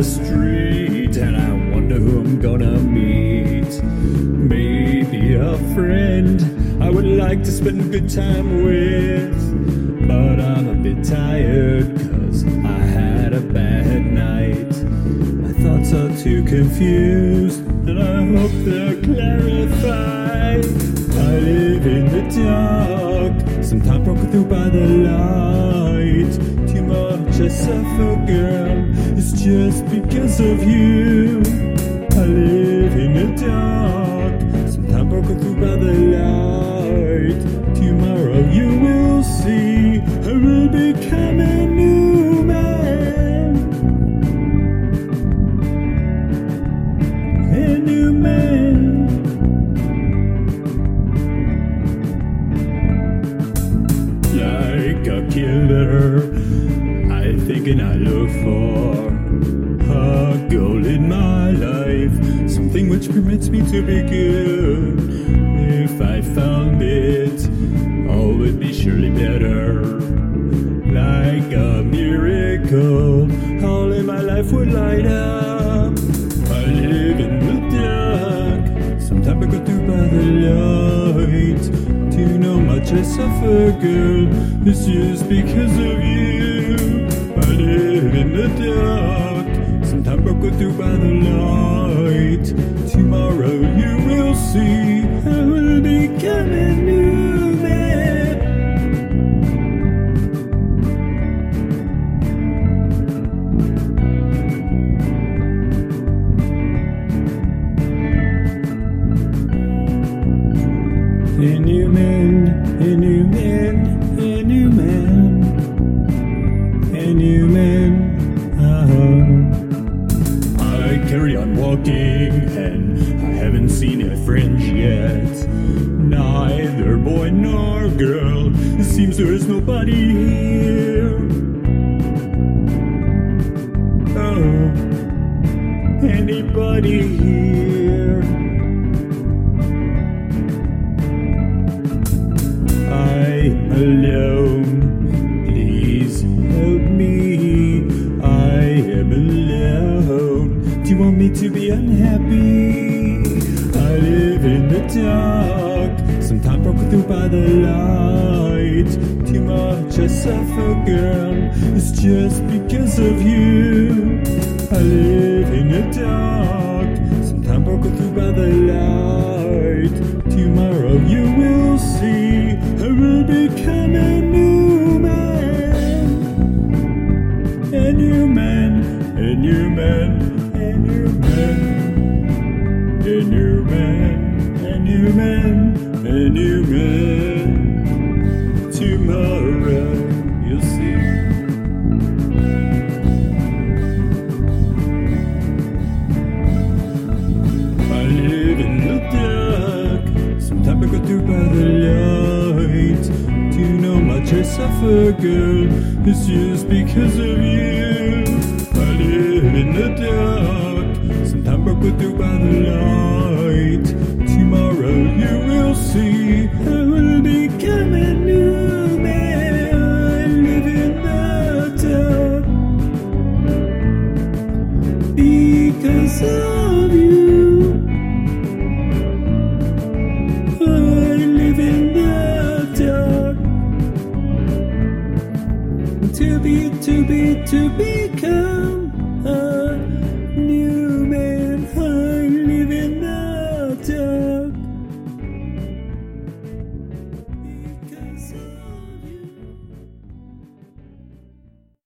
the street and I wonder who I'm gonna meet. Maybe a friend I would like to spend a good time with, but I'm a bit tired cause I had a bad night. My thoughts are too confused and I hope they're clarified. I live in the dark, sometimes broken through by the light. Too much I suffer just because of you. I live in the dark, sometimes broken through by the light. Tomorrow you will see I will become a new man. A new man. Like a killer, I think and I look for permits me to be good. If I found it, all would be surely better. Like a miracle, all in my life would light up. I live in the dark, sometimes I go through by the light. Do you know much I suffer, girl, it's just because of you. I live in the dark, sometimes I go through by the light. Tomorrow you will see walking, and I haven't seen a friend yet. Neither boy nor girl. It seems there is nobody you want me to be unhappy? I live in the dark. Sometimes broken through by the light. Too much I suffer, girl. It's just because of you. I live in the dark. A new man, a new man, a new man. Tomorrow you'll see. I live in the dark. Sometimes I go through by the light. To know much I suffer, girl. It's just because of you. I live in the dark. become a new man, live in the because of you. I live in the dark to be, to be, to become a new man. I live in the dark.